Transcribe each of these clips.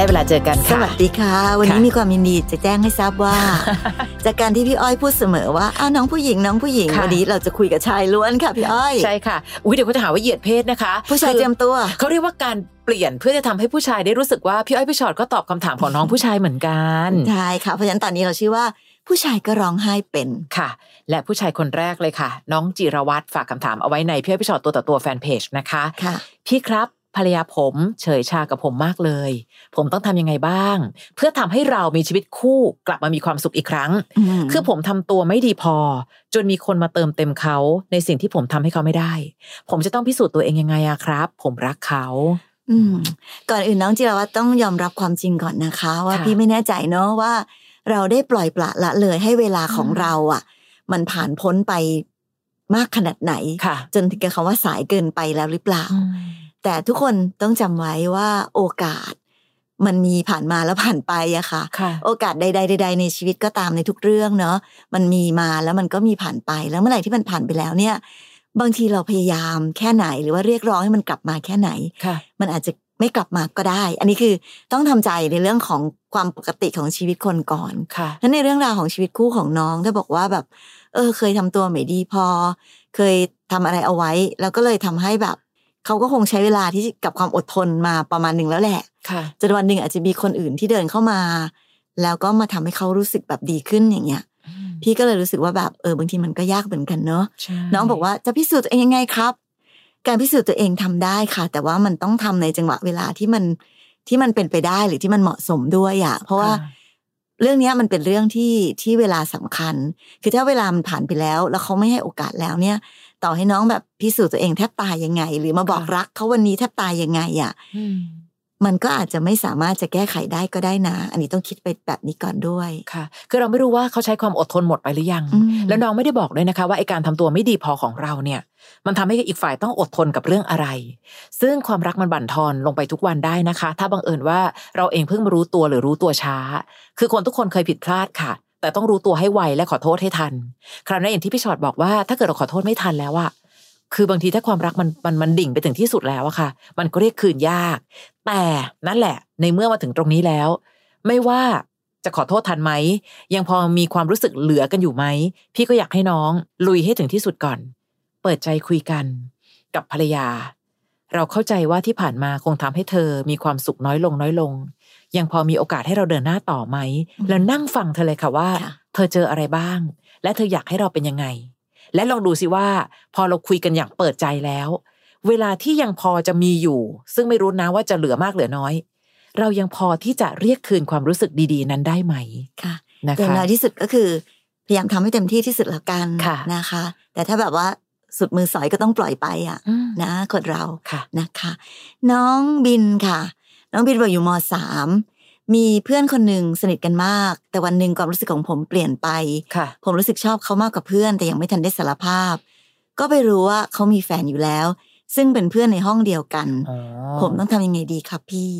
ได้เวลาเจอกันสค่ะวัสดีค่ะ วันนี้ค่ะมีความยินดีจะแจ้งให้ทราบว่า จากการที่พี่อ้อยพูดเสมอว่าอ้าวน้องผู้หญิงน้องผู้หญิงค่ะวันนี้เราจะคุยกับชายล้วนค่ะพี่อ้อยใช่ค่ะอุ้ยเดี๋ยวเขาจะหาว่าเหยียดเพศนะคะ ผู้ชายคือเตรียมตัวเขาเรียกว่าการเปลี่ยนเพื่อจะทำให้ผู้ชายได้รู้สึกว่าพี่อ้อยพี่ชอ็อตก็ตอบคำถามของน้องผู้ชายเหมือนกันใช่ค่ะเพราะฉะนั้นตอนนี้เราชื่อว่าผู้ชายก็ร้องไห้เป็นค่ะ และผู้ชายคนแรกเลยค่ะ น้องจิรวัตรฝากคำถามเอาไว้ในพี่อ้อยพี่ชอตตัวต่อตัวแฟนเพจนะคะค่ะพี่ครับ ภรรยาผมเฉยชากับผมมากเลย ผมต้องทำยังไงบ้าง เพื่อทำให้เรามีชีวิตคู่กลับมามีความสุขอีกครั้งมคือผมทำตัวไม่ดีพอ จนมีคนมาเติมเต็มเขาในสิ่งที่ผมทำให้เขาไม่ได้ ผมจะต้องพิสูจน์ตัวเองยังไงอะครับ ผมรักเขาอืมก่อนอื่นน้องจิรวัตรต้องยอมรับความจริงก่อนนะคะ ว่าค่ะพี่ไม่แน่ใจเนาะว่า เราได้ปล่อยปละละเลยให้เวลาของอืมเราอะ มันผ่านพ้นไปมากขนาดไหนค่ะจนถึงกับคำว่าสายเกินไปแล้วหรือเปล่า แต่ทุกคนต้องจำไว้ว่าโอกาสมันมีผ่านมาแล้วผ่านไปอะค่ะค่ะ โอกาสใดๆใดๆในชีวิตก็ตามในทุกเรื่องเนาะมันมีมาแล้วมันก็มีผ่านไปแล้วเมื่อไหร่ที่มันผ่านไปแล้วเนี่ย บางทีเราพยายามแค่ไหนหรือว่าเรียกร้องให้มันกลับมาแค่ไหนค่ะมันอาจจะไม่กลับมาก็ได้ อันนี้คือต้องทำใจในเรื่องของความปกติของชีวิตคนก่อนค่ะนั้นในเรื่องราวของชีวิตคู่ของน้องถ้าบอกว่าแบบ เออ เคยทำตัวไม่ดีพอ เคยทำอะไรเอาไว้ แล้วก็เลยทำให้แบบ เขาก็คงใช้เวลาที่กับความอดทนมาประมาณหนึ่งแล้วแหละค่ะจนวันหนึ่งอาจจะมีคนอื่นที่เดินเข้ามา แล้วก็มาทำให้เขารู้สึกแบบดีขึ้นอย่างเงี้ยพี่ก็เลยรู้สึกว่าแบบเออบางทีมันก็ยากเหมือนกันเนาะใช่น้องบอกว่าจะพิสูจน์ตัวเองยังไงครับ การพิสูจน์ตัวเองทำได้ค่ะ แต่ว่ามันต้องทำในจังหวะเวลาที่มันที่มันเป็นไปได้หรือที่มันเหมาะสมด้วยอะเพราะว่าค่ะเรื่องเนี้ยมันเป็นเรื่องที่ที่เวลาสำคัญ คือถ้าเวลามันผ่านไปแล้ว แล้วเขาไม่ให้โอกาสแล้วเนี่ย ต่อให้น้องแบบพิสูจน์ตัวเองแทบตายยังไง หรือมาบอกค่ะรักเขาวันนี้แทบตายยังไงอะอืมมันก็อาจจะไม่สามารถจะแก้ไขได้ก็ได้นะ อันนี้ต้องคิดไปแบบนี้ก่อนด้วยค่ะ คือเราไม่รู้ว่าเขาใช้ความอดทนหมดไปหรือยังอืมแล้วน้องไม่ได้บอกด้วยนะคะว่าไอการทำตัวไม่ดีพอของเราเนี่ย มันทำให้อีกฝ่ายต้องอดทนกับเรื่องอะไร ซึ่งความรักมันบั่นทอนลงไปทุกวันได้นะคะ ถ้าบังเอิญว่าเราเองเพิ่งมารู้ตัวหรือรู้ตัวช้า คือคนทุกคนเคยผิดพลาดค่ะ แต่ต้องรู้ตัวให้ไวและขอโทษให้ทัน คราวนั้นอย่างที่พี่ชอดบอกว่าถ้าเกิดเราขอโทษไม่ทันแล้วอะคือบางทีถ้าความรักมันมันมันดิ่งไปถึงที่สุดแล้วอะค่ะ มันก็เรียกคืนยาก แต่นั่นแหละ ในเมื่อมาถึงตรงนี้แล้ว ไม่ว่าจะขอโทษทันไหม ยังพอมีความรู้สึกเหลือกันอยู่ไหม พี่ก็อยากให้น้อง ลุยให้ถึงที่สุดก่อน เปิดใจคุยกันกับภรรยา เราเข้าใจว่าที่ผ่านมาคงทำให้เธอมีความสุขน้อยลงน้อยลง ยังพอมีโอกาสให้เราเดินหน้าต่อไหมอืมแล้วนั่งฟังเธอเลยค่ะว่าค่ะเธอเจออะไรบ้าง และเธออยากให้เราเป็นยังไง และลองดูสิว่า พอเราคุยกันอย่างเปิดใจแล้ว เวลาที่ยังพอจะมีอยู่ ซึ่งไม่รู้นะว่าจะเหลือมากเหลือน้อย เรายังพอที่จะเรียกคืนความรู้สึกดีๆ นั้นได้ไหมค่ะนะอย่างคะน้อยที่สุดก็คือพยายามทำให้เต็มที่ที่สุดแล้วกันค่ะนะคะ แต่ถ้าแบบว่าสุดมือสอยก็ต้องปล่อยไปอะอืมนะคนเราค่ะนะคะ น้องบินค่ะ น้องบินบอกอยู่มสามมีเพื่อนคนหนึ่งสนิทกันมาก แต่วันหนึ่งความรู้สึกของผมเปลี่ยนไปค่ะผมรู้สึกชอบเขามากกว่าเพื่อน แต่ยังไม่ทันได้สารภาพ ก็ไปรู้ว่าเขามีแฟนอยู่แล้ว ซึ่งเป็นเพื่อนในห้องเดียวกันอ๋อผมต้องทำยังไงดีครับพี่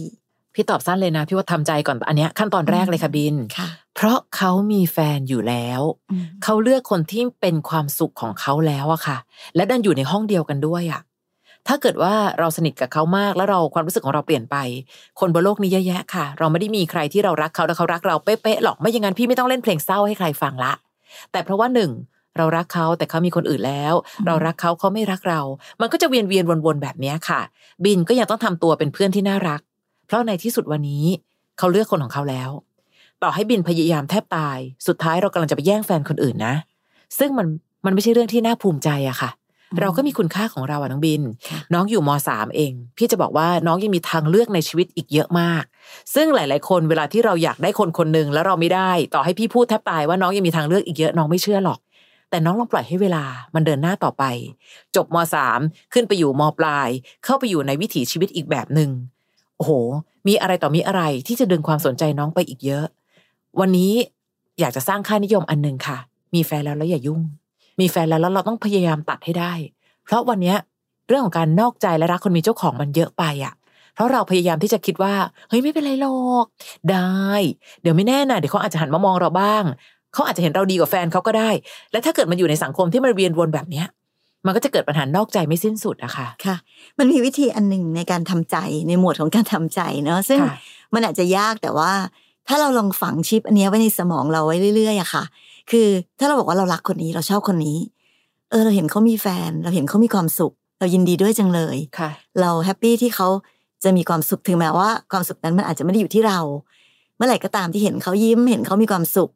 พี่ตอบสั้นเลยนะ พี่ว่าทำใจก่อนอันเนี้ยขั้นตอนแรกเลยค่ะบินค่ะ เพราะเขามีแฟนอยู่แล้วอืมเขาเลือกคนที่เป็นความสุขของเขาแล้วอะค่ะ และดันอยู่ในห้องเดียวกันด้วยอะ ถ้าเกิดว่าเราสนิทกับเขามากแล้วเราความรู้สึกของเราเปลี่ยนไป คนบนโลกนี้เยอะแยะค่ะ เราไม่ได้มีใครที่เรารักเขาแล้วเขารักเราเป๊ะๆหรอกไม่อย่างนั้นพี่ไม่ต้องเล่นเพลงเศร้าให้ใครฟังละ แต่เพราะว่าหนึ่งเรารักเขาแต่เขามีคนอื่นแล้วอืมเรารักเขาเขาไม่รักเรา มันก็จะเวียนเวียนวนๆแบบเนี้ยค่ะ บินก็ยังต้องทำตัวเป็นเพื่อนที่น่ารัก เพราะในที่สุดวันนี้ เขาเลือกคนของเขาแล้ว ต่อให้บินพยายามแทบตาย สุดท้ายเรากำลังจะไปแย่งแฟนคนอื่นนะ ซึ่งมันมันไม่ใช่เรื่องที่น่าภูมิใจอะค่ะ เราก็มีคุณค่าของเราอะน้องบินค่ะน้องอยู่มสามเอง พี่จะบอกว่าน้องยังมีทางเลือกในชีวิตอีกเยอะมาก ซึ่งหลาย ๆ คนเวลาที่เราอยากได้คนคนหนึ่งแล้วเราไม่ได้ ต่อให้พี่พูดแทบตายว่าน้องยังมีทางเลือกอีกเยอะน้องไม่เชื่อหรอก แต่น้องลองปล่อยให้เวลามันเดินหน้าต่อไป จบมสามขึ้นไปอยู่มปลาย เข้าไปอยู่ในวิถีชีวิตอีกแบบหนึ่งโอ้โห มีอะไรต่อมีอะไรที่จะดึงความสนใจน้องไปอีกเยอะ วันนี้อยากจะสร้างค่านิยมอันหนึ่งค่ะ มีแฟนแล้วแล้วอย่ายุ่ง มีแฟนแล้วแล้วเราต้องพยายามตัดให้ได้ เพราะวันเนี้ยเรื่องของการนอกใจและรักคนมีเจ้าของมันเยอะไปอะเพราะเราพยายามที่จะคิดว่าเฮ้ยไม่เป็นไรหรอกได้ เดี๋ยวไม่แน่นะเดี๋ยวเขาอาจจะหันมามองเราบ้าง เขาอาจจะเห็นเราดีกว่าแฟนเขาก็ได้ และถ้าเกิดมันอยู่ในสังคมที่มันเวียนวนแบบเนี้ยมันก็จะเกิดปัญหานอกใจไม่สิ้นสุดอะค่ะค่ะ มันมีวิธีอันหนึ่งในการทำใจในหมวดของการทำใจเนาะซึ่งค่ะมันอาจจะยากแต่ว่า ถ้าเราลองฝังชิปอันเนี้ยไว้ในสมองเราไว้เรื่อยๆอะค่ะ คือถ้าเราบอกว่าเรารักคนนี้เราชอบคนนี้ เออเราเห็นเขามีแฟน เราเห็นเขามีความสุข เรายินดีด้วยจังเลยค่ะ เราแฮปปี้ที่เขาจะมีความสุขถึงแม้ว่า ความสุขนั้นมันอาจจะไม่ได้อยู่ที่เรา เมื่อไหร่ก็ตามที่เห็นเขายิ้ม เห็นเขามีความสุข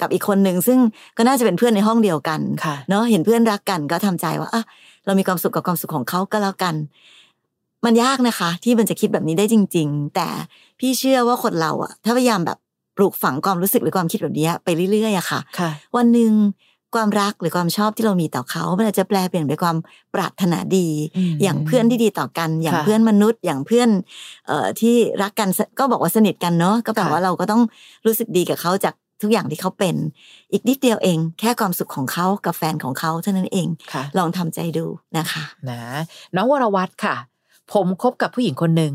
กับอีกคนหนึ่งซึ่งก็น่าจะเป็นเพื่อนในห้องเดียวกันค่ะเนาะเห็นเพื่อนรักกันก็ทำใจว่าอะเรามีความสุขกับความสุขของเขาก็แล้วกัน มันยากนะคะ ที่มันจะคิดแบบนี้ได้จริง ๆ แต่พี่เชื่อว่าคนเราอะถ้าพยายามแบบ ปลูกฝังความรู้สึกหรือความคิดแบบนี้ไปเรื่อยๆอะค่ะค่ะ วันหนึ่งความรักหรือความชอบที่เรามีต่อเขามันอาจจะแปลเปลี่ยนไปนความปรารถนาดีอืมอย่างเพื่อนที่ดีต่อกัน อย่างค่ะเพื่อนมนุษย์ อย่างเพื่อนเอ่อที่รักกันสก็บอกว่าสนิทกันเนาะก็แปลค่ะว่าเราก็ต้องรู้สึกดีกับเขาจากทุกอย่างที่เขาเป็น อีกนิดเดียวเอง แค่ความสุขของเขากับแฟนของเขาเท่านั้นเองค่ะลองทำใจดูนะคะ นะน้องวรวัตรค่ะ ผมคบกับผู้หญิงคนหนึ่ง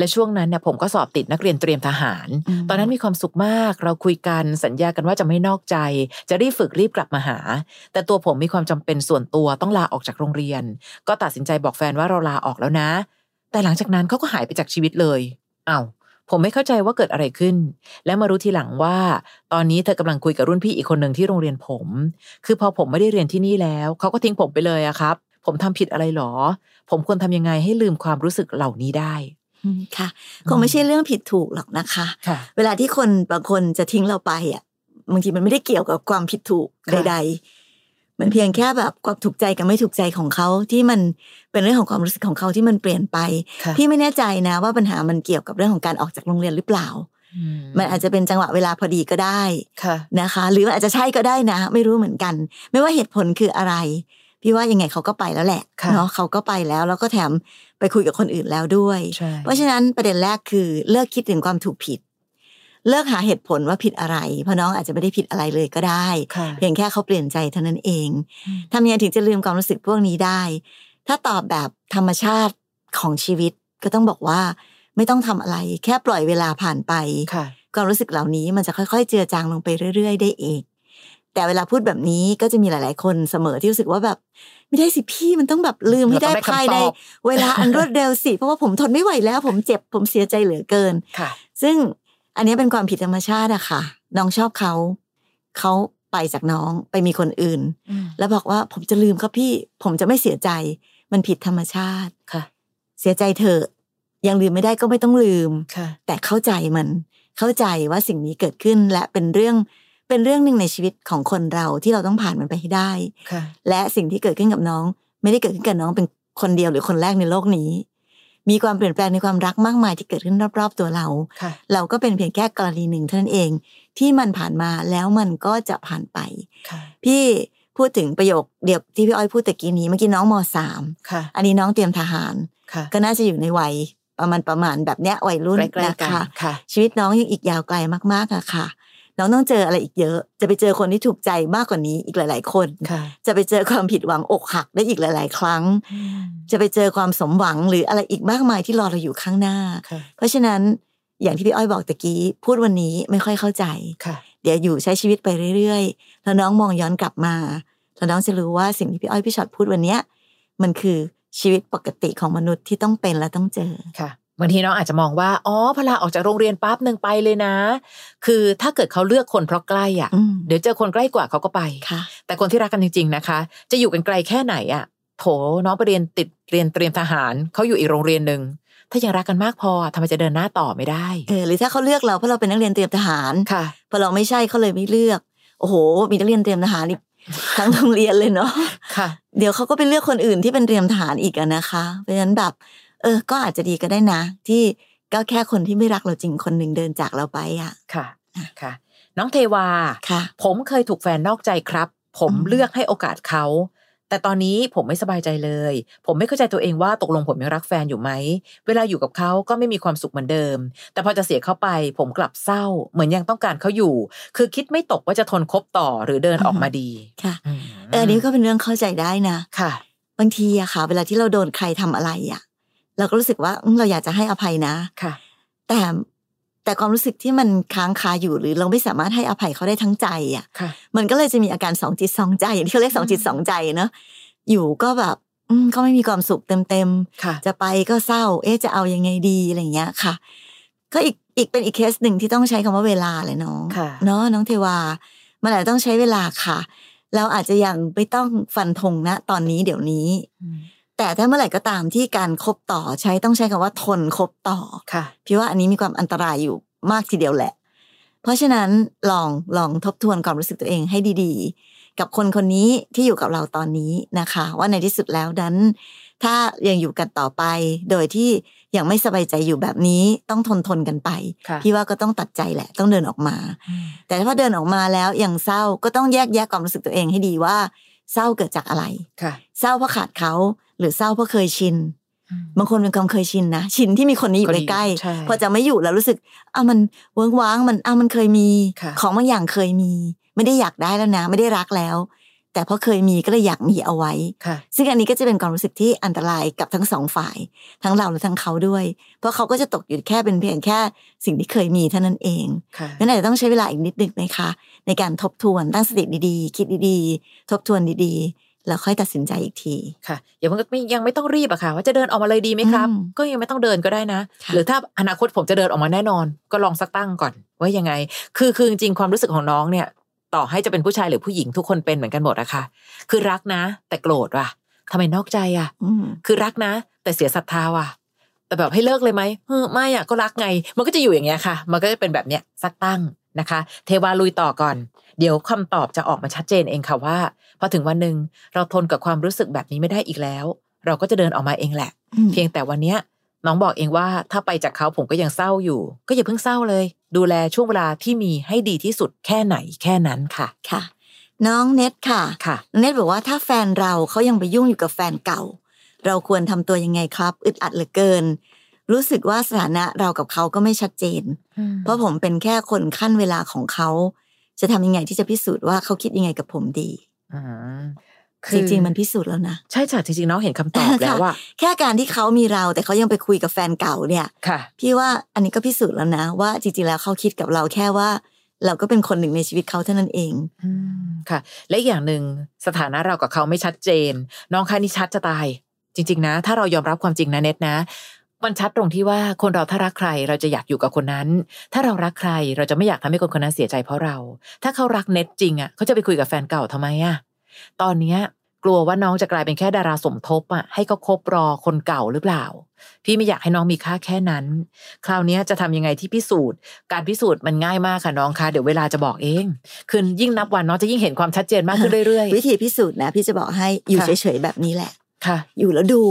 และช่วงนั้นเนี่ยผมก็สอบติดนักเรียนเตรียมทหารอืมตอนนั้นมีความสุขมาก เราคุยกันสัญญากันว่าจะไม่นอกใจ จะรีบฝึกรีบกลับมาหา แต่ตัวผมมีความจำเป็นส่วนตัวต้องลาออกจากโรงเรียน ก็ตัดสินใจบอกแฟนว่าเราลาออกแล้วนะ แต่หลังจากนั้นเขาก็หายไปจากชีวิตเลยอ้าวผมไม่เข้าใจว่าเกิดอะไรขึ้น และมารู้ทีหลังว่า ตอนนี้เธอกำลังคุยกับรุ่นพี่อีกคนหนึ่งที่โรงเรียนผม คือพอผมไม่ได้เรียนที่นี่แล้วเขาก็ทิ้งผมไปเลยอะครับ ผมทำผิดอะไรหรอ ผมควรทำยังไงให้ลืมความรู้สึกเหล่านี้ได้อืม ค่ะ คงไม่ใช่เรื่องผิดถูกหรอกนะคะค่ะเวลาที่คนบางคนจะทิ้งเราไปอะบางทีมันไม่ได้เกี่ยวกับความผิดถูกค่ะใด ๆ มันเพียงแค่แบบความถูกใจกับไม่ถูกใจของเขาที่มันเป็นเรื่องของความรู้สึกของเขาที่มันเปลี่ยนไปค่ะพี่ไม่แน่ใจนะ ว่าปัญหามันเกี่ยวกับเรื่องของการออกจากโรงเรียนหรือเปล่าอืมันอาจจะเป็นจังหวะเวลาพอดีก็ได้ค่ะนะคะ หรือมันอาจจะใช่ก็ได้นะ ไม่รู้เหมือนกัน ไม่ว่าเหตุผลคืออะไร พี่ว่ายังไงเขาก็ไปแล้วแหละค่ะเนาะเขาก็ไปแล้วแล้วก็แถมไปคุยกับคนอื่นแล้วด้วยใช่เพราะฉะนั้นประเด็นแรกคือเลิกคิดถึงความถูกผิด เลิกหาเหตุผลว่าผิดอะไร เพราะน้องอาจจะไม่ได้ผิดอะไรเลยก็ได้ค่ะเพียงแค่เขาเปลี่ยนใจเท่านั้นเองอืมทำยังไงถึงจะลืมความรู้สึกพวกนี้ได้ ถ้าตอบแบบธรรมชาติของชีวิตก็ต้องบอกว่าไม่ต้องทำอะไร แค่ปล่อยเวลาผ่านไปค่ะความรู้สึกเหล่านี้มันจะค่อย ๆ เจือจางลงไปเรื่อย ๆ ได้เอง แต่เวลาพูดแบบนี้ก็จะมีหลาย ๆ คนเสมอที่รู้สึกว่าแบบ ไม่ได้สิพี่มันต้องแบบลืมให้ได้เราต้องได้คำภายในตอบเวลาอันรวดเร็วสิ เพราะว่าผมทนไม่ไหวแล้ว ผมเจ็บผมเสียใจเหลือเกินค่ะ ซึ่งอันนี้เป็นความผิดธรรมชาติอะค่ะ น้องชอบเขาเขาไปจากน้องไปมีคนอื่นอืมแล้วบอกว่าผมจะลืมครับพี่ ผมจะไม่เสียใจ มันผิดธรรมชาติค่ะ เสียใจเถอะยังลืมไม่ได้ก็ไม่ต้องลืมค่ะแต่เข้าใจมัน เข้าใจว่าสิ่งนี้เกิดขึ้นและเป็นเรื่อง เป็นเรื่องหนึ่งในชีวิตของคนเราที่เราต้องผ่านมันไปให้ได้ค่ะและสิ่งที่เกิดขึ้นกับน้อง ไม่ได้เกิดขึ้นกับน้องเป็นคนเดียวหรือคนแรกในโลกนี้ มีความเปลี่ยนแปลงในความรักมากมายที่เกิดขึ้นรอบๆตัวเราค่ะเราก็เป็นเพียงแค่กรณีหนึ่งเท่านั้นเอง ที่มันผ่านมาแล้วมันก็จะผ่านไปค่ะพี่พูดถึงประโยคเดียวที่พี่อ้อยพูดตะกี้นี้เมื่อกี้น้องมสามค่ะอันนี้น้องเตรียมทหารค่ะก็น่าจะอยู่ในวัยประมาณประมาณแบบเนี้ยวัยรุ่นใกล้นะๆกันคะค่ะชีวิตน้องยังอีกยาวไกลมากๆอะค่ะ น้องต้องเจออะไรอีกเยอะ จะไปเจอคนที่ถูกใจมากกว่านี้อีกหลาย ๆ คนค่ะจะไปเจอความผิดหวังอกหักได้อีกหลาย ๆ ครั้งอืมจะไปเจอความสมหวังหรืออะไรอีกมากมายที่รอเราอยู่ข้างหน้าค่ะเพราะฉะนั้นอย่างที่พี่อ้อยบอกตะกี้ พูดวันนี้ไม่ค่อยเข้าใจค่ะเดี๋ยวอยู่ใช้ชีวิตไปเรื่อย ๆ แล้วน้องมองย้อนกลับมาแล้วน้องจะรู้ว่าสิ่งที่พี่อ้อยพี่ช็อตพูดวันเนี้ยมันคือชีวิตปกติของมนุษย์ที่ต้องเป็นและต้องเจอค่ะ บางทีน้องอาจจะมองว่าอ๋อพอลาออกจากโรงเรียนปั๊บหนึ่งไปเลยนะ คือถ้าเกิดเขาเลือกคนเพราะใกล้อะอืมเดี๋ยวเจอคนใกล้กว่าเขาก็ไปค่ะแต่คนที่รักกันจริง ๆนะคะ จะอยู่กันไกลแค่ไหนอะโถน้องไปเรียนติดเรียนเตรียมทหารเขาอยู่อีกโรงเรียนหนึ่งถ้ายังรักกันมากพอทำไมจะเดินหน้าต่อไม่ได้เออหรือถ้าเขาเลือกเราเพราะเราเป็นนักเรียนเตรียมทหารค่ะพอเราไม่ใช่เขาเลยไม่เลือก โอ้โห มีนักเรียนเตรียมทหารอีกทั้งโรงเรียนเลยเนาะค่ะ เดี๋ยวเขาก็ไปเลือกคนอื่นที่เป็นเตรียมทหารอีกอะนะคะ เพราะฉะนั้นแบบ เออ ก็อาจจะดีก็ได้นะ ที่ก็แค่คนที่ไม่รักเราจริงคนหนึ่งเดินจากเราไปอะค่ะ ค่ะ น้องเทวาค่ะ ผมเคยถูกแฟนนอกใจครับผมอืมเลือกให้โอกาสเขา แต่ตอนนี้ผมไม่สบายใจเลย ผมไม่เข้าใจตัวเองว่าตกลงผมยังรักแฟนอยู่ไหม เวลาอยู่กับเขาก็ไม่มีความสุขเหมือนเดิม แต่พอจะเสียเขาไป ผมกลับเศร้า เหมือนยังต้องการเขาอยู่ คือคิดไม่ตกว่าจะทนคบต่อหรือเดินออกมาดี ค่ะมเอออันนี้ก็เป็นเรื่องเข้าใจได้นะ ค่ะ บางทีอะค่ะ เวลาที่เราโดนใครทำอะไรอะ เราก็รู้สึกว่าอืมเราอยากจะให้อภัยนะค่ะ แต่แต่ความรู้สึกที่มันค้างคาอยู่หรือเราไม่สามารถให้อภัยเขาได้ทั้งใจอะค่ะมันก็เลยจะมีอาการสองจิตสองใจอย่างที่เขาเรียกสองจิตสองใจเนอะอยู่ก็แบบอืมก็ไม่มีความสุขเต็มเต็มๆค่ะจะไปก็เศร้า เอ๊ะจะเอายังไงดีอะไรอย่างเงี้ยค่ะ ก็อีกอีกเป็นอีกเคสหนึ่งที่ต้องใช้คำว่าเวลาเลยน้องค่ะเนาะน้องเทวา มันอาจจะต้องใช้เวลาค่ะ เราอาจจะยังไม่ต้องฟันธงนะ ตอนนี้เดี๋ยวนี้อืม แต่ถ้าเมื่อไหร่ก็ตามที่การคบต่อใช้ต้องใช้คำว่าทนคบต่อค่ะพี่ว่าอันนี้มีความอันตรายอยู่มากทีเดียวแหละ เพราะฉะนั้นลองลองทบทวนความรู้สึกตัวเองให้ดีๆ กับคนคนนี้ที่อยู่กับเราตอนนี้นะคะ ว่าในที่สุดแล้วนั้น ถ้ายังอยู่กันต่อไป โดยที่ยังไม่สบายใจอยู่แบบนี้ต้องทนทนกันไปค่ะพี่ว่าก็ต้องตัดใจแหละ ต้องเดินออกมาอืมแต่ถ้าเดินออกมาแล้วยังเศร้าก็ต้องแยกแยะความรู้สึกตัวเองให้ดีว่า เศร้าเกิดจากอะไรค่ะเศร้าเพราะขาดเขา หรือเศร้าเพราะเคยชินอืมบางคนเป็นความเคยชินนะชินที่มีคนนี้อยู่คนนี้ใกล้ใช่ๆพอจะไม่อยู่แล้วรู้สึกอะมันเวิ้งว้างมันอะมันเคยมีค่ะของบางอย่างเคยมี ไม่ได้อยากได้แล้วนะ ไม่ได้รักแล้ว แต่เพราะเคยมีก็เลยอยากมีเอาไว้ค่ะซึ่งอันนี้ก็จะเป็นความรู้สึกที่อันตรายกับทั้งสองฝ่าย ทั้งเราและทั้งเขาด้วย เพราะเขาก็จะตกอยู่แค่เป็นเพียงแค่สิ่งที่เคยมีเท่านั้นเองค่ะงั้นอาจจะต้องใช้เวลาอีกนิดนึงนะคะ ในการทบทวนตั้งสติดีๆ คิดดีๆ ทบทวนดีๆ แล้วค่อยตัดสินใจอีกทีค่ะอย่าเพิ่งไม่ยังไม่ต้องรีบอะค่ะ ว่าจะเดินออกมาเลยดีไหมครับอืมก็ยังไม่ต้องเดินก็ได้นะค่ะหรือถ้าอนาคตผมจะเดินออกมาแน่นอน ก็ลองสักตั้งก่อน ว่ายังไง คือคือจริงๆความรู้สึกของน้องเนี่ย ต่อให้จะเป็นผู้ชายหรือผู้หญิงทุกคนเป็นเหมือนกันหมดอะค่ะ คือรักนะ แต่โกรธว่ะทำไมนอกใจอะอืมคือรักนะ แต่เสียศรัทธาว่ะแต่แบบให้เลิกเลยไหมเออไม่อะก็รักไง มันก็จะอยู่อย่างเงี้ยค่ะ มันก็จะเป็นแบบเนี้ยสักตั้ง นะคะ เทวาลุยต่อก่อน เดี๋ยวคำตอบจะออกมาชัดเจนเองค่ะว่าพอถึงวันหนึ่งเราทนกับความรู้สึกแบบนี้ไม่ได้อีกแล้ว เราก็จะเดินออกมาเองแหละอืมเพียงแต่วันเนี้ยน้องบอกเองว่าถ้าไปจากเขาผมก็ยังเศร้าอยู่ ก็อย่าเพิ่งเศร้าเลย ดูแลช่วงเวลาที่มีให้ดีที่สุดแค่ไหนแค่นั้นค่ะค่ะ น้องเน็ตค่ะค่ะน้องเน็ตบอกว่าถ้าแฟนเราเขายังไปยุ่งอยู่กับแฟนเก่า เราควรทำตัวยังไงครับ อึดอัดเหลือเกิน รู้สึกว่าสถานะเรากับเขาก็ไม่ชัดเจน เพราะผมเป็นแค่คนขั้นเวลาของเขา จะทำยังไงที่จะพิสูจน์ว่าเขาคิดยังไงกับผมดีอืมจริงๆมันพิสูจน์แล้วนะ ใช่จ้ะจริงๆน้องเห็นคำตอบแล้วว่า แค่การที่เขามีเราแต่เขายังไปคุยกับแฟนเก่าเนี่ยค่ะพี่ว่าอันนี้ก็พิสูจน์แล้วนะ ว่าจริงๆแล้วเขาคิดกับเราแค่ว่า เราก็เป็นคนหนึ่งในชีวิตเขาเท่านั้นเองอืมค่ะ และอีกอย่างหนึ่งสถานะเรากับเขาไม่ชัดเจน น้องคะนี่ชัดจะตาย จริง ๆ นะ ถ้าเรายอมรับความจริงนะเน็ตนะ มันชัดตรงที่ว่าคนเราถ้ารักใครเราจะอยากอยู่กับคนนั้น ถ้าเรารักใครเราจะไม่อยากทำให้คนคนนั้นเสียใจเพราะเรา ถ้าเขารักเน็ตจริงอะเขาจะไปคุยกับแฟนเก่าทำไมอะตอนเนี้ยกลัวว่าน้องจะกลายเป็นแค่ดาราสมทบอะให้เขาคบรอคนเก่าหรือเปล่า พี่ไม่อยากให้น้องมีค่าแค่นั้น คราวนี้จะทำยังไงที่พิสูจน์ การพิสูจน์มันง่ายมากค่ะน้องคะเดี๋ยวเวลาจะบอกเองคือยิ่งนับวันน้องจะยิ่งเห็นความชัดเจนมากขึ้นเรื่อยวิธีพิสูจน์นะพี่จะบอกให้อยู่เฉยๆแบบนี้แหละ ค่ะ อยู่แล้วดู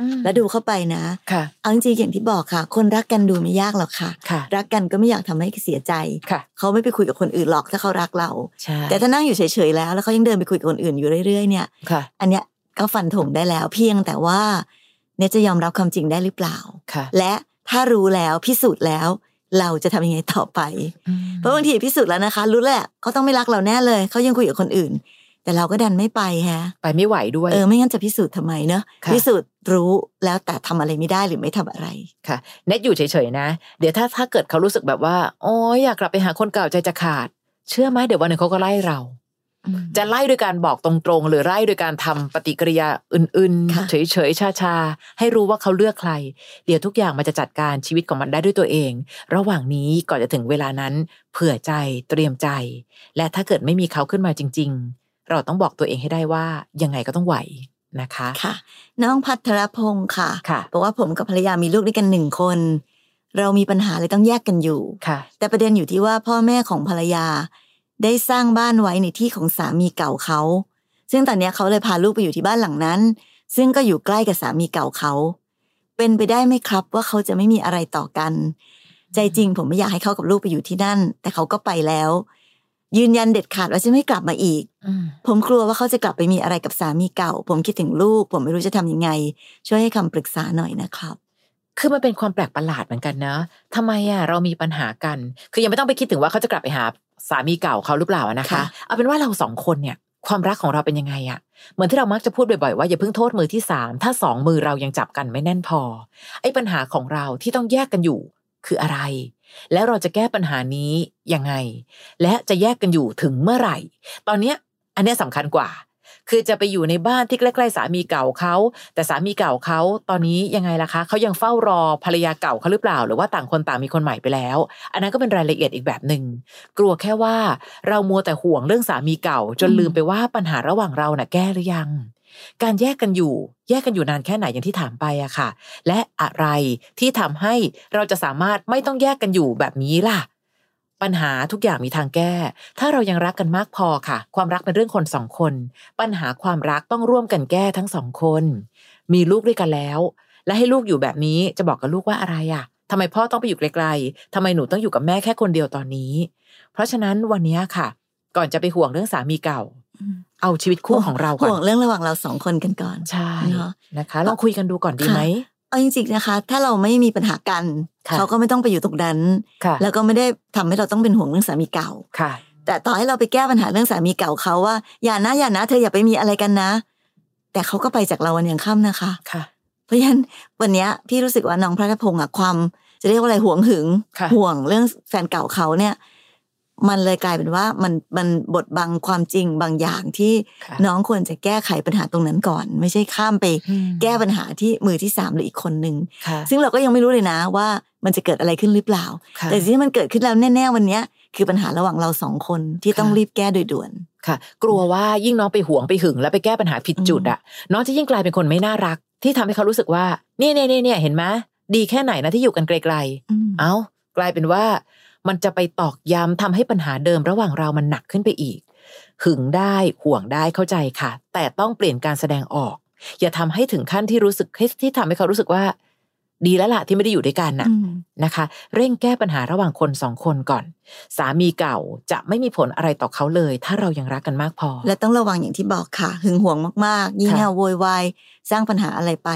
อืมแล้วดูเข้าไปนะค่ะเอาจริงๆอย่างที่บอกค่ะ คนรักกันดูไม่ยากหรอกค่ะค่ะรักกันก็ไม่อยากทำให้เสียใจค่ะเขาไม่ไปคุยกับคนอื่นหรอกถ้าเขารักเราใช่แต่ถ้านั่งอยู่เฉยๆแล้ว แล้วเขายังเดินไปคุยกับคนอื่นอยู่เรื่อยๆเนี่ยค่ะอันเนี้ยก็ฟันธงได้แล้วเพียงแต่ว่าเนี่ยจะยอมรับความจริงได้หรือเปล่าค่ะและถ้ารู้แล้วพิสูจน์แล้ว เราจะทำยังไงต่อไปอืมเพราะบางทีพิสูจน์แล้วนะคะ รู้แหละเขาต้องไม่รักเราแน่เลยเขายังคุยกับคนอื่น แต่เราก็ดันไม่ไปฮะ ไปไม่ไหวด้วย เออ ไม่งั้นจะพิสูจน์ทำไมเนอะค่ะพิสูจน์รู้แล้วแต่ทำอะไรไม่ได้หรือไม่ทำอะไรค่ะเน็ตอยู่เฉยๆนะ เดี๋ยวถ้าถ้าเกิดเขารู้สึกแบบว่าโอ้ยอยากกลับไปหาคนเก่าใจจะขาด เชื่อไหมเดี๋ยววันหนึ่งเขาก็ไล่เรา จะไล่โดยการบอกตรงๆ หรือไล่โดยการทำปฏิกิริยาอื่นค่ะๆเฉยๆชาๆให้รู้ว่าเขาเลือกใคร เดี๋ยวทุกอย่างมันจะจัดการชีวิตของมันได้ด้วยตัวเอง ระหว่างนี้ก่อนจะถึงเวลานั้น เผื่อใจเตรียมใจ และถ้าเกิดไม่มีเขาขึ้นมาจริง ๆ เราต้องบอกตัวเองให้ได้ว่ายังไงก็ต้องไหวนะคะค่ะ น้องพัทรพงศ์ค่ะค่ะบอกว่าผมกับภรรยามีลูกด้วยกันหนึ่งคน เรามีปัญหาเลยต้องแยกกันอยู่ค่ะ แต่ประเด็นอยู่ที่ว่าพ่อแม่ของภรรยา ได้สร้างบ้านไว้ในที่ของสามีเก่าเขา ซึ่งตอนเนี้ยเขาเลยพาลูกไปอยู่ที่บ้านหลังนั้น ซึ่งก็อยู่ใกล้กับสามีเก่าเขา เป็นไปได้ไหมครับว่าเขาจะไม่มีอะไรต่อกัน ใจจริงผมไม่อยากให้เขากับลูกไปอยู่ที่นั่น แต่เขาก็ไปแล้ว ยืนยันเด็ดขาดว่าจะไม่กลับมาอีกอืมผมกลัวว่าเขาจะกลับไปมีอะไรกับสามีเก่า ผมคิดถึงลูก ผมไม่รู้จะทำยังไง ช่วยให้คำปรึกษาหน่อยนะครับ คือมันเป็นความแปลกประหลาดเหมือนกันนะทำไมอะเรามีปัญหากัน คือยังไม่ต้องไปคิดถึงว่าเขาจะกลับไปหาสามีเก่าเขาหรือเปล่าอะนะคะค่ะเอาเป็นว่าเราสองคนเนี่ย ความรักของเราเป็นยังไงอะเหมือนที่เรามักจะพูดบ่อยๆว่าอย่าเพิ่งโทษมือที่สามถ้าสองมือเรายังจับกันไม่แน่นพอ ไอ้ปัญหาของเราที่ต้องแยกกันอยู่คืออะไร แล้วเราจะแก้ปัญหานี้ยังไง และจะแยกกันอยู่ถึงเมื่อไหร่ ตอนเนี้ยอันเนี้ยสำคัญกว่า คือจะไปอยู่ในบ้านที่ใกล้ๆสามีเก่าเขาแต่สามีเก่าเขาตอนนี้ยังไงล่ะคะเขายังเฝ้ารอภรรยาเก่าเขาหรือเปล่า หรือว่าต่างคนต่างมีคนใหม่ไปแล้ว อันนั้นก็เป็นรายละเอียดอีกแบบหนึ่งกลัวแค่ว่าเรามัวแต่ห่วงเรื่องสามีเก่า จนลืมไปว่าปัญหาระหว่างเราน่ะแก้หรือยัง การแยกกันอยู่ แยกกันอยู่นานแค่ไหนอย่างที่ถามไปอะค่ะ และอะไรที่ทำให้เราจะสามารถไม่ต้องแยกกันอยู่แบบนี้ล่ะ ปัญหาทุกอย่างมีทางแก้ ถ้าเรายังรักกันมากพอค่ะ ความรักเป็นเรื่องคนสองคน ปัญหาความรักต้องร่วมกันแก้ทั้งสองคน มีลูกด้วยกันแล้ว และให้ลูกอยู่แบบนี้จะบอกกับลูกว่าอะไรอะทำไมพ่อต้องไปอยู่ไกลๆทำไมหนูต้องอยู่กับแม่แค่คนเดียวตอนนี้ เพราะฉะนั้นวันนี้ค่ะ ก่อนจะไปห่วงเรื่องสามีเก่า เอาชีวิตคู่ของเราก่ห่วองนเรื่องระหว่างเราสองคนกันก่อนใช่เนอะนะคะลองคุยกันดูก่อนดีไหมเอาจริงๆนะคะ ถ้าเราไม่มีปัญหากันค่ะเขาก็ไม่ต้องไปอยู่ตรงนั้นค่ะแล้วก็ไม่ได้ทำให้เราต้องเป็นห่วงเรื่องสามีเก่าค่ะ แต่ต่อให้เราไปแก้ปัญหาเรื่องสามีเก่าเขาว่าอย่านะอย่านะ เธออย่าไปมีอะไรกันนะ แต่เขาก็ไปจากเราวันยังค่ำนะคะค่ะ เพราะฉะนั้นวันเนี้ยพี่รู้สึกว่าน้องพระธพงศ์อะความ จะเรียกว่าอะไรห่วงหึงค่ะห่วงเรื่องแฟนเก่าเขาเนี่ย มันเลยกลายเป็นว่ามันมันบดบังความจริงบางอย่างที่ค่ะน้องควรจะแก้ไขปัญหาตรงนั้นก่อน ไม่ใช่ข้ามไปอืมแก้ปัญหาที่มือที่สามหรืออีกคนหนึ่งค่ะซึ่งเราก็ยังไม่รู้เลยนะว่ามันจะเกิดอะไรขึ้นหรือเปล่าค่ะแต่สิ่งที่มันเกิดขึ้นแล้วแน่ๆวันเนี้ยคือปัญหาระหว่างเราสองคนที่ต้องค่ะรีบแก้โดยด่วนค่ะ กลัวว่ายิ่งน้องไปห่วงไปหึงแล้วไปแก้ปัญหาผิดจุดอะน้องจะยิ่งกลายเป็นคนไม่น่ารัก ที่ทำให้เขารู้สึกว่าเนี่ยเนี่ยเนี่ยเนี่ยเห็นไหมดีแค่ไหนนะที่อยู่กันไกลๆอืมเอากลายเป็นว่า มันจะไปตอกย้ำทำให้ปัญหาเดิมระหว่างเรามันหนักขึ้นไปอีก หึงได้ห่วงได้เข้าใจค่ะ แต่ต้องเปลี่ยนการแสดงออก อย่าทำให้ถึงขั้นที่รู้สึกที่ทำให้เขารู้สึกว่า ดีแล้วล่ะที่ไม่ได้อยู่ด้วยกันน่ะอืมนะคะ เร่งแก้ปัญหาระหว่างคนสองคนก่อน สามีเก่าจะไม่มีผลอะไรต่อเขาเลย ถ้าเรายังรักกันมากพอ และต้องระวังอย่างที่บอกค่ะ หึงหวงมากๆ ยิ่งค่ะเอาโวยวายสร้างปัญหาอะไรไป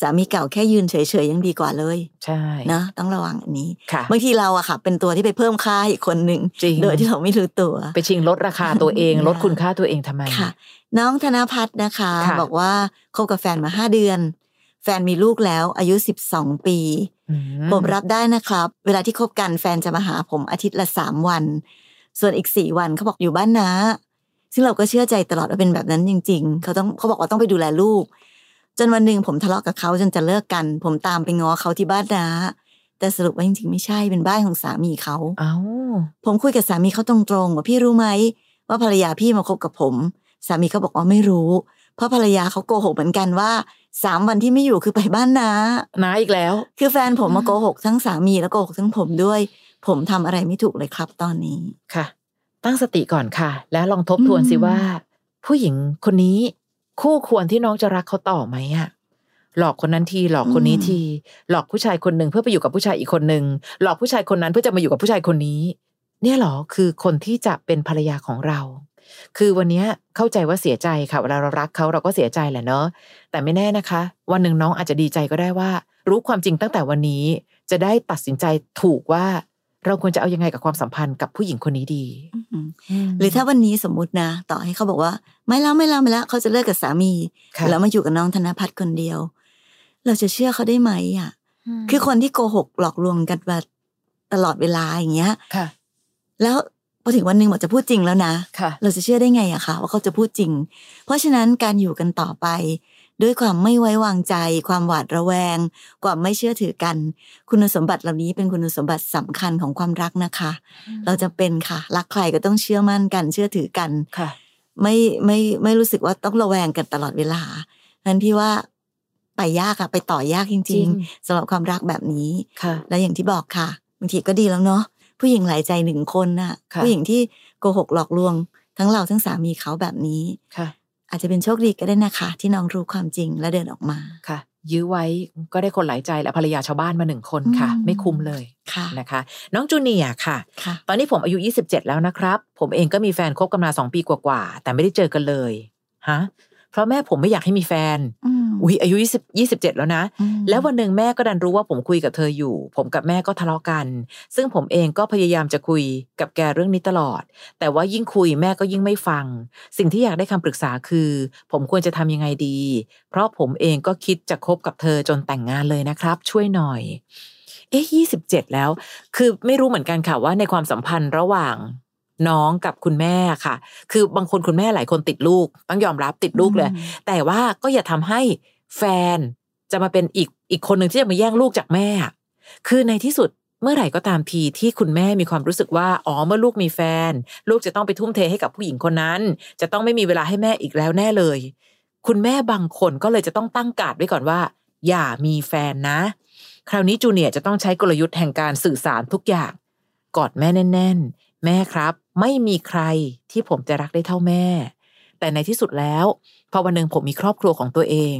สามีเก่าแค่ยืนเฉยๆยังดีกว่าเลย ใช่นะต้องระวังอันนี้ค่ะบางทีเราอะค่ะ เป็นตัวที่ไปเพิ่มค่าให้อีกคนหนึ่งจริงโดยที่เราไม่รู้ตัว ไปชิงลดราคาตัวเอง ลดคุณค่าตัวเองทำไมค่ะ น้องธนพัฒน์นะคะค่ะบอกว่าคบกับแฟนมาห้าเดือน แฟนมีลูกแล้ว อายุสิบสองปีอืผมรับได้นะครับ เวลาที่คบกันแฟนจะมาหาผมอาทิตย์ละสามวัน ส่วนอีกสี่วันเขาบอกอยู่บ้านนะ ซึ่งเราก็เชื่อใจตลอดว่าเป็นแบบนั้นจริง ๆ เขาต้องเขาบอกว่าต้องไปดูแลลูก จนวันหนึ่งผมทะเลาะกับเขาจนจะเลิกกัน ผมตามไปง้อเขาที่บ้านนะแต่สรุปว่าจริงๆไม่ใช่เป็นบ้านของสามีเขาเอ้าผมคุยกับสามีเขาตรงๆว่าพี่รู้ไหมว่าภรรยาพี่มาคบกับผม สามีเขาบอกว่าไม่รู้ เพราะภรรยาเขาโกหกเหมือนกันว่าสามวันที่ไม่อยู่คือไปบ้านนาน้าอีกแล้ว คือแฟนผมมาโกหกทั้งสามีแล้วโกหกทั้งผมด้วย ผมทำอะไรไม่ถูกเลยครับตอนนี้ค่ะ ตั้งสติก่อนค่ะ แล้วลองทบทวนสิอืมว่า ผู้หญิงคนนี้คู่ควรที่น้องจะรักเขาต่อไหมอะหลอกคนนั้นทีหลอกคนนี้ที หลอกผู้ชายคนหนึ่งเพื่อไปอยู่กับผู้ชายอีกคนหนึ่งหลอกผู้ชายคนนั้นเพื่อจะมาอยู่กับผู้ชายคนนี้ เนี่ยเหรอคือคนที่จะเป็นภรรยาของเรา คือวันเนี้ยเข้าใจว่าเสียใจค่ะเวลาเรารักเขาเราก็เสียใจแหละเนาะแต่ไม่แน่นะคะ วันหนึ่งน้องอาจจะดีใจก็ได้ว่า รู้ความจริงตั้งแต่วันนี้จะได้ตัดสินใจถูกว่าเราควรจะเอายังไงกับความสัมพันธ์กับผู้หญิงคนนี้ดี หรือถ้าวันนี้สมมุตินะ ต่อให้เขาบอกว่า ไม่แล้วไม่แล้วไม่แล้วเขาจะเลิกกับสามีค่ะแล้วมาอยู่กับน้องธนพัฒน์คนเดียว เราจะเชื่อเขาได้ไหมอะ คือคนที่โกหกหลอกลวงกันมาตลอดเวลาอย่างเงี้ยค่ะแล้วพ อถึงวันหนึ่งหมดจะพูดจริงแล้วนะค่ะเราจะเชื่อได้ไงอะคะว่าเขาจะพูดจริง เพราะฉะนั้นการอยู่กันต่อไป ด้วยความไม่ไว้วางใจ ความหวาดระแวง ความไม่เชื่อถือกัน คุณสมบัติเหล่านี้เป็นคุณสมบัติสำคัญของความรักนะคะ เราจะเป็นค่ะรักใครก็ต้องเชื่อมั่นกัน เชื่อถือกันค่ะไม่ไม่ไม่รู้สึกว่าต้องระแวงกันตลอดเวลานั้นพี่ว่าไปยากอะไปต่อยากจจริริงงๆสำหรับความรักแบบนี้ค่ะ และอย่างที่บอกค่ะบางทีก็ดีแล้วเนาะ ผู้หญิงหลายใจหนึ่งคนน่ะค่ะ ผู้หญิงที่โกหกหลอกลวง ทั้งเราทั้งสามีเขาแบบนี้ค่ะ อาจจะเป็นโชคดีก็ได้นะคะ ที่น้องรู้ความจริงและเดินออกมาค่ะ ยื้อไว้ก็ได้คนหลายใจและภรรยาชาวบ้านมาหนึ่งคนค่ะอืมไม่คุ้มเลยค่ะนะคะ น้องจูเนียร์ค่ะค่ะตอนนี้ผมอายุ 27 แล้วนะครับ ผมเองก็มีแฟนคบกันมา2ปีกว่าๆแต่ไม่ได้เจอกันเลยฮะ เพราะแม่ผมไม่อยากให้มีแฟนอืมอุ้ยอายุ20 27แล้วนะอืมแล้ววันหนึ่งแม่ก็ดันรู้ว่าผมคุยกับเธออยู่ ผมกับแม่ก็ทะเลาะกัน ซึ่งผมเองก็พยายามจะคุยกับแกเรื่องนี้ตลอด แต่ว่ายิ่งคุยแม่ก็ยิ่งไม่ฟัง สิ่งที่อยากได้คำปรึกษาคือ ผมควรจะทำยังไงดี เพราะผมเองก็คิดจะคบกับเธอจนแต่งงานเลยนะครับ ช่วยหน่อย เอ๊ะยี่สิบเจ็ดแล้ว คือไม่รู้เหมือนกันค่ะว่าในความสัมพันธ์ระหว่าง น้องกับคุณแม่ค่ะ คือบางคนคุณแม่หลายคนติดลูก ต้องยอมรับติดลูกเลย แต่ว่าก็อย่าทำให้แฟนจะมาเป็นอีกอีกคนหนึ่งที่จะมาแย่งลูกจากแม่อะคือในที่สุดเมื่อไหร่ก็ตามทีที่คุณแม่มีความรู้สึกว่าอ๋อเมื่อลูกมีแฟน ลูกจะต้องไปทุ่มเทให้กับผู้หญิงคนนั้น จะต้องไม่มีเวลาให้แม่อีกแล้วแน่เลย คุณแม่บางคนก็เลยจะต้องตั้งการ์ดไว้ก่อนว่า อย่ามีแฟนนะ คราวนี้จูเนียร์จะต้องใช้กลยุทธ์แห่งการสื่อสารทุกอย่าง กอดแม่แน่น ๆ แม่ครับ ไม่มีใครที่ผมจะรักได้เท่าแม่ แต่ในที่สุดแล้วพอวันหนึ่งผมมีครอบครัวของตัวเอง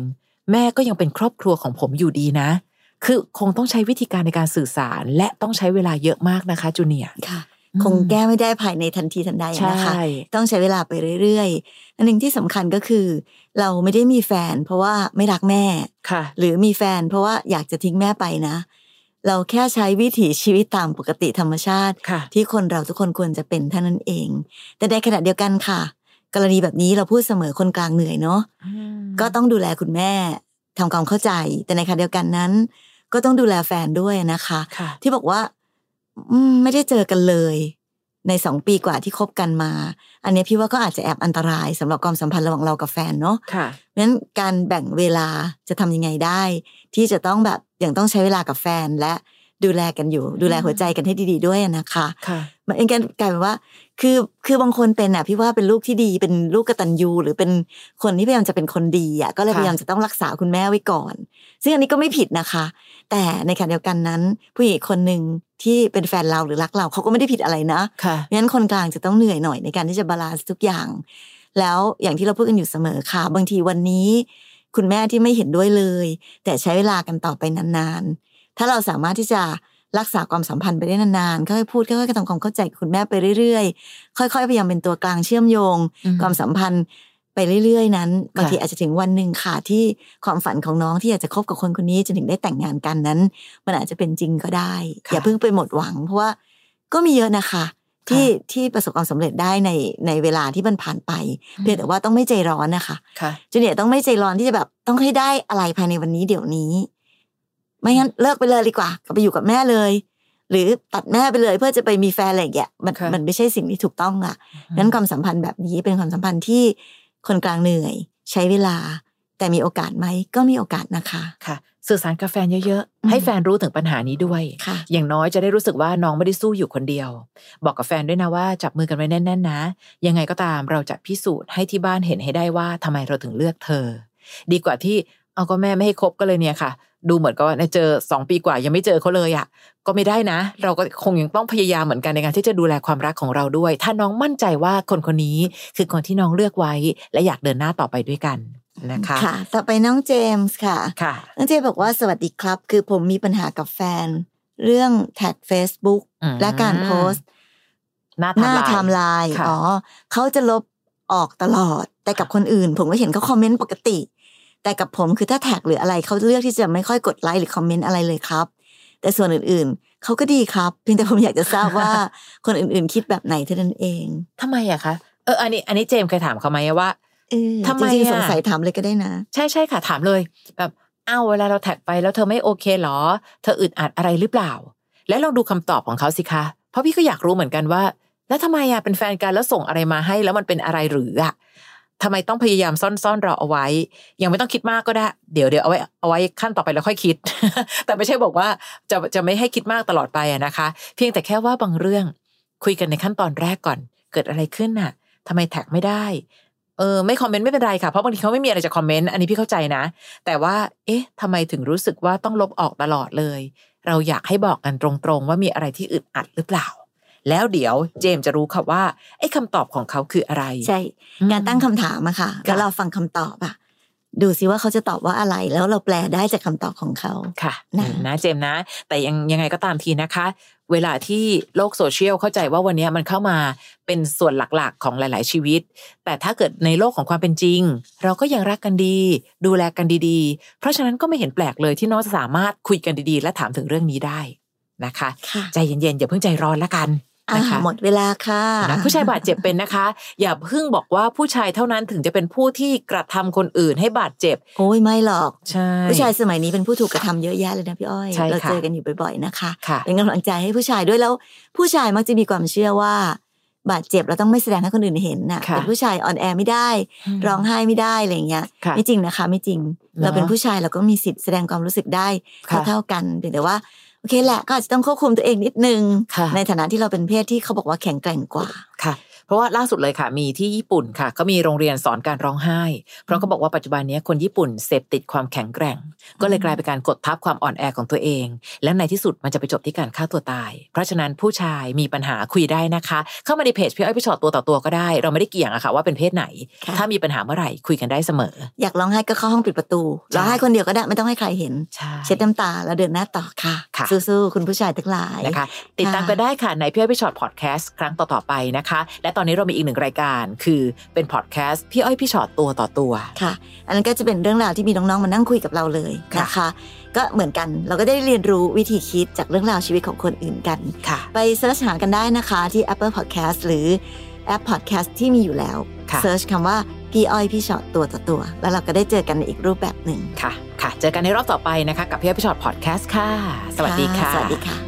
แม่ก็ยังเป็นครอบครัวของผมอยู่ดีนะ คือคงต้องใช้วิธีการในการสื่อสาร และต้องใช้เวลาเยอะมากนะคะจูเนียร์ค่ะอืมคงแก้ไม่ได้ภายในทันทีทันใดใช่นะคะต้องใช้เวลาไปเรื่อยๆอันหนึ่งที่สำคัญก็คือ เราไม่ได้มีแฟน เพราะว่าไม่รักแม่ค่ะ หรือมีแฟน เพราะว่าอยากจะทิ้งแม่ไปนะ เราแค่ใช้วิถีชีวิตตามปกติธรรมชาติค่ะที่คนเราทุกคนควรจะเป็นเท่านั้นเอง แต่ในขณะเดียวกันค่ะ กรณีแบบนี้เราพูดเสมอคนกลางเหนื่อยเนาะก็ต้องดูแลคุณแม่ทำความเข้าใจ แต่ในขณะเดียวกันนั้น ก็ต้องดูแลแฟนด้วยนะคะค่ะที่บอกว่าอืมไม่ได้เจอกันเลย ในสองปีกว่าที่คบกันมา อันเนี้ยพี่ว่าก็อาจจะแอบอันตรายสำหรับความสัมพันธ์ระหว่างเรากับแฟนเนาะค่ะเพราะฉะนั้นการแบ่งเวลาจะทำยังไงได้ ที่จะต้องแบบอย่างต้องใช้เวลากับแฟนและดูแลกันอยู่ ดูแลหัวใจกันให้ดี ๆ ด้วยนะคะค่ะ มันเองกันกลายเป็นว่า คือคือบางคนเป็นอะพี่ว่าเป็นลูกที่ดีเป็นลูกกตัญญูหรือเป็นคนที่พยายามจะเป็นคนดีอะก็เลยค่ะพยายามจะต้องรักษาคุณแม่ไว้ก่อน ซึ่งอันนี้ก็ไม่ผิดนะคะ แต่ในขณะเดียวกันนั้น ผู้หญิงอีกคนหนึ่งที่เป็นแฟนเราหรือรักเราเขาก็ไม่ได้ผิดอะไรนะค่ะเพราะฉะนั้นคนกลางจะต้องเหนื่อยหน่อยในการที่จะ balance ทุกอย่าง แล้วอย่างที่เราพูดกันอยู่เสมอค่ะ บางทีวันนี้ คุณแม่ที่ไม่เห็นด้วยเลย แต่ใช้เวลากันต่อไปนานๆถ้าเราสามารถที่จะ รักษาความสัมพันธ์ไปได้นานๆค่อยๆพูดค่อยๆทำความเข้าใจกับคุณแม่ไปเรื่อยๆ ค่อยๆพยายามเป็นตัวกลางเชื่อมโยงอืมความสัมพันธ์ไปเรื่อย ๆ นั้นบางทีอาจจะถึงวันหนึ่งค่ะที่ความฝันของน้องที่อยากจะคบกับคนคนนี้จนถึงได้แต่งงานกันนั้น มันอาจจะเป็นจริงก็ได้ค่ะอย่าเพิ่งไปหมดหวัง เพราะว่าก็มีเยอะนะคะ ที่ที่ประสบความสำเร็จได้ในในเวลาที่มันผ่านไป เพียงแต่ว่าต้องไม่ใจร้อนนะคะค่ะจูเนียร์ต้องไม่ใจร้อนที่จะแบบต้องให้ได้อะไรภายในวันนี้เดี๋ยวนี้ ไม่งั้นเลิกไปเลยดีกว่ากลับไปอยู่กับแม่เลย หรือตัดแม่ไปเลยเพื่อจะไปมีแฟนอะไรอย่างเงี้ยมันค่ะมันไม่ใช่สิ่งที่ถูกต้องอะงั้นความสัมพันธ์แบบนี้เป็นความสัมพันธ์ที่คนกลางเหนื่อย ใช้เวลา แต่มีโอกาสไหมก็มีโอกาสนะคะค่ะ สื่อสารกับแฟนเยอะอืมๆให้แฟนรู้ถึงปัญหานี้ด้วยค่ะอย่างน้อยจะได้รู้สึกว่าน้องไม่ได้สู้อยู่คนเดียว บอกกับแฟนด้วยนะว่าจับมือกันไว้แน่นๆนะ ยังไงก็ตามเราจะพิสูจน์ให้ที่บ้านเห็นให้ได้ว่าทำไมเราถึงเลือกเธอ ดีกว่าที่เอาก็แม่ไม่ให้คบก็เลยเนี่ยค่ะ ดูเหมือนกับว่าเจอสองปีกว่ายังไม่เจอเขาเลยอะ่ะ ก็ไม่ได้นะ เราก็คงยังต้องพยายามเหมือนกันในการที่จะดูแลความรักของเราด้วย ถ้าน้องมั่นใจว่าคนคนนี้คือคนที่น้องเลือกไว้ และอยากเดินหน้าต่อไปด้วยกันนะคะค่ะ ต่อไปน้องเจมส์ค่ะค่ะ น้องเจมส์บอกว่าสวัสดีครับ คือผมมีปัญหากับแฟน เรื่องแท็ก Facebook อืมและการโพสต์หน้าหน้าไทไทม์ม์ไลไลน์น์ค่ะอ๋อเขาจะลบออกตลอด แต่กับคนอื่น ผมก็เห็นเขาคอมเมนต์ปกติ แต่กับผมคือถ้าแท็กหรืออะไรเขาเลือกที่จะไม่ค่อยกดไลค์หรือคอมเมนต์อะไรเลยครับ แต่ส่วนอื่นๆเขาก็ดีครับเพียงแต่ผมอยากจะทราบว่าคนอื่นๆ คิดแบบไหนเท่านั้นเองทำไมอะคะเอออันนี้อันนี้เจมส์เคยถามเขาไหมว่าเออทำไมจริงอะๆสงสัยถามเลยก็ได้นะ ใช่ใช่ค่ะถามเลย แบบอ้าวเวลาเราแท็กไปแล้วเธอไม่โอเคเหรอ เธออึดอัดอะไรหรือเปล่า แล้วลองดูคำตอบของเขาสิคะ เพราะพี่ก็อยากรู้เหมือนกันว่า แล้วทำไมอะเป็นแฟนกันแล้วส่งอะไรมาให้ แล้วมันเป็นอะไรหรืออะ ทำไมต้องพยายามซ่อนซ่อนเราเอาไว้ ยังไม่ต้องคิดมากก็ได้ เดี๋ยวเดี๋ยวเอาไว้เอาไว้ขั้นต่อไปแล้วค่อยคิด แต่ไม่ใช่บอกว่าจะจะไม่ให้คิดมากตลอดไปอะนะคะ เพียงแต่แค่ว่าบางเรื่องคุยกันในขั้นตอนแรกก่อน เกิดอะไรขึ้นน่ะทำไมแท็กไม่ได้เออไม่คอมเมนต์ไม่เป็นไรค่ะเพราะบางทีเขาไม่มีอะไรจะคอมเมนต์อันนี้พี่เข้าใจนะ แต่ว่า เอ๊ะทำไมถึงรู้สึกว่าต้องลบออกตลอดเลย เราอยากให้บอกกันตรงๆ ว่ามีอะไรที่อึดอัดหรือเปล่า แล้วเดี๋ยวเจมส์จะรู้ค่ะว่าไอ้คำตอบของเขาคืออะไร ใช่อืมการตั้งคำถามอะค่ะค่ะแล้วเราฟังคำตอบอะดูซิว่าเขาจะตอบว่าอะไร แล้วเราแปลได้จากคำตอบของเขาค่ะนะนะเจมส์นะ แต่ยังยังไงก็ตามทีนะคะ เวลาที่โลกโซเชียลเข้าใจว่าวันนี้มันเข้ามาเป็นส่วนหลักๆของหลาย ๆ ชีวิต แต่ถ้าเกิดในโลกของความเป็นจริง เราก็ยังรักกันดี ดูแลกันดีๆ เพราะฉะนั้นก็ไม่เห็นแปลกเลยที่น้องจะสามารถคุยกันดีๆ และถามถึงเรื่องนี้ได้ นะคะค่ะใจเย็นๆอย่าเพิ่งใจร้อนละกันอ่านะคะหมดเวลาค่ะนะผู้ชายบาดเจ็บเป็นนะคะ อย่าเพิ่งบอกว่าผู้ชายเท่านั้นถึงจะเป็นผู้ที่กระทำคนอื่นให้บาดเจ็บ โอ้ยไม่หรอกใช่ผู้ชายสมัยนี้เป็นผู้ถูกกระทำเยอะแยะเลยนะพี่อ้อยใช่ค่ะเราเจอกันอยู่บ่อยๆนะคะค่ะเป็นกำลังใจให้ผู้ชายด้วยแล้ว ผู้ชายมักจะมีความเชื่อว่า บาดเจ็บเราต้องไม่แสดงให้คนอื่นเห็นน่ะค่ะเป็นผู้ชายอ่อนแอไม่ได้ ร้องไห้ไม่ได้อะไรอย่างเงี้ยค่ะไม่จริงนะคะ ไม่จริงเนอะเราเป็นผู้ชายเราก็มีสิทธิ์แสดงความรู้สึกได้ค่ะเท่าๆกันเพียงแต่ว่า โอเคแหละก็อาจจะต้องควบคุมตัวเองนิดนึงค่ะในฐานะที่เราเป็นเพศที่เขาบอกว่าแข็งแกร่งกว่าค่ะ เพราะว่าล่าสุดเลยค่ะ มีที่ญี่ปุ่นค่ะก็มีโรงเรียนสอนการร้องไห้ เพราะเขาบอกว่าปัจจุบันนี้คนญี่ปุ่นเสพติดความแข็งแกร่ง ก็เลยกลายเป็นการกดทับความอ่อนแอของตัวเอง และในที่สุดมันจะไปจบที่การฆ่าตัวตาย เพราะฉะนั้นผู้ชายมีปัญหาคุยได้นะคะ เข้ามาในเพจพี่อ้อยพี่ชอตตัวต่อตัวก็ได้ เราไม่ได้เกี่ยงอะค่ะว่าเป็นเพศไหนค่ะถ้ามีปัญหาเมื่อไหร่คุยกันได้เสมอ อยากร้องไห้ก็เข้าห้องปิดประตูใช่ร้องไห้คนเดียวก็ได้ไม่ต้องให้ใครเห็นใช่เช็ดน้ำตาแล้วเดินหน้าต่อค่ะค่ะสู้ๆคุณผู้ชายทั้งหลายนะคะ ติดตามกันได้ค่ะในพี่อ้อยพี่ชอตพอดแคสต์ครั้งต่อๆไปนะคะและตอนนี้เรามีอีกหนึ่งรายการ คือเป็นพอดแคสต์พี่อ้อยพี่ชอตตัวต่อตัวค่ะ อันนั้นก็จะเป็นเรื่องราวที่มีน้องๆมานั่งคุยกับเราเลยค่ะนะคะ ก็เหมือนกันเราก็ได้เรียนรู้วิธีคิดจากเรื่องราวชีวิตของคนอื่นกันค่ะไปเสิร์ชหากันได้นะคะที่ Apple Podcast หรือแอป Podcast ที่มีอยู่แล้วค่ะเสิร์ชคำว่าพี่อ้อยพี่ชอตตัวต่อตัว แล้วเราก็ได้เจอกันในอีกรูปแบบหนึ่งค่ะ ค่ะ เจอกันในรอบต่อไปนะคะ กับพี่อ้อยพี่ฉอดพอดแคสต์ค่ะ สวัสดีค่ะ สวัสดีค่ะ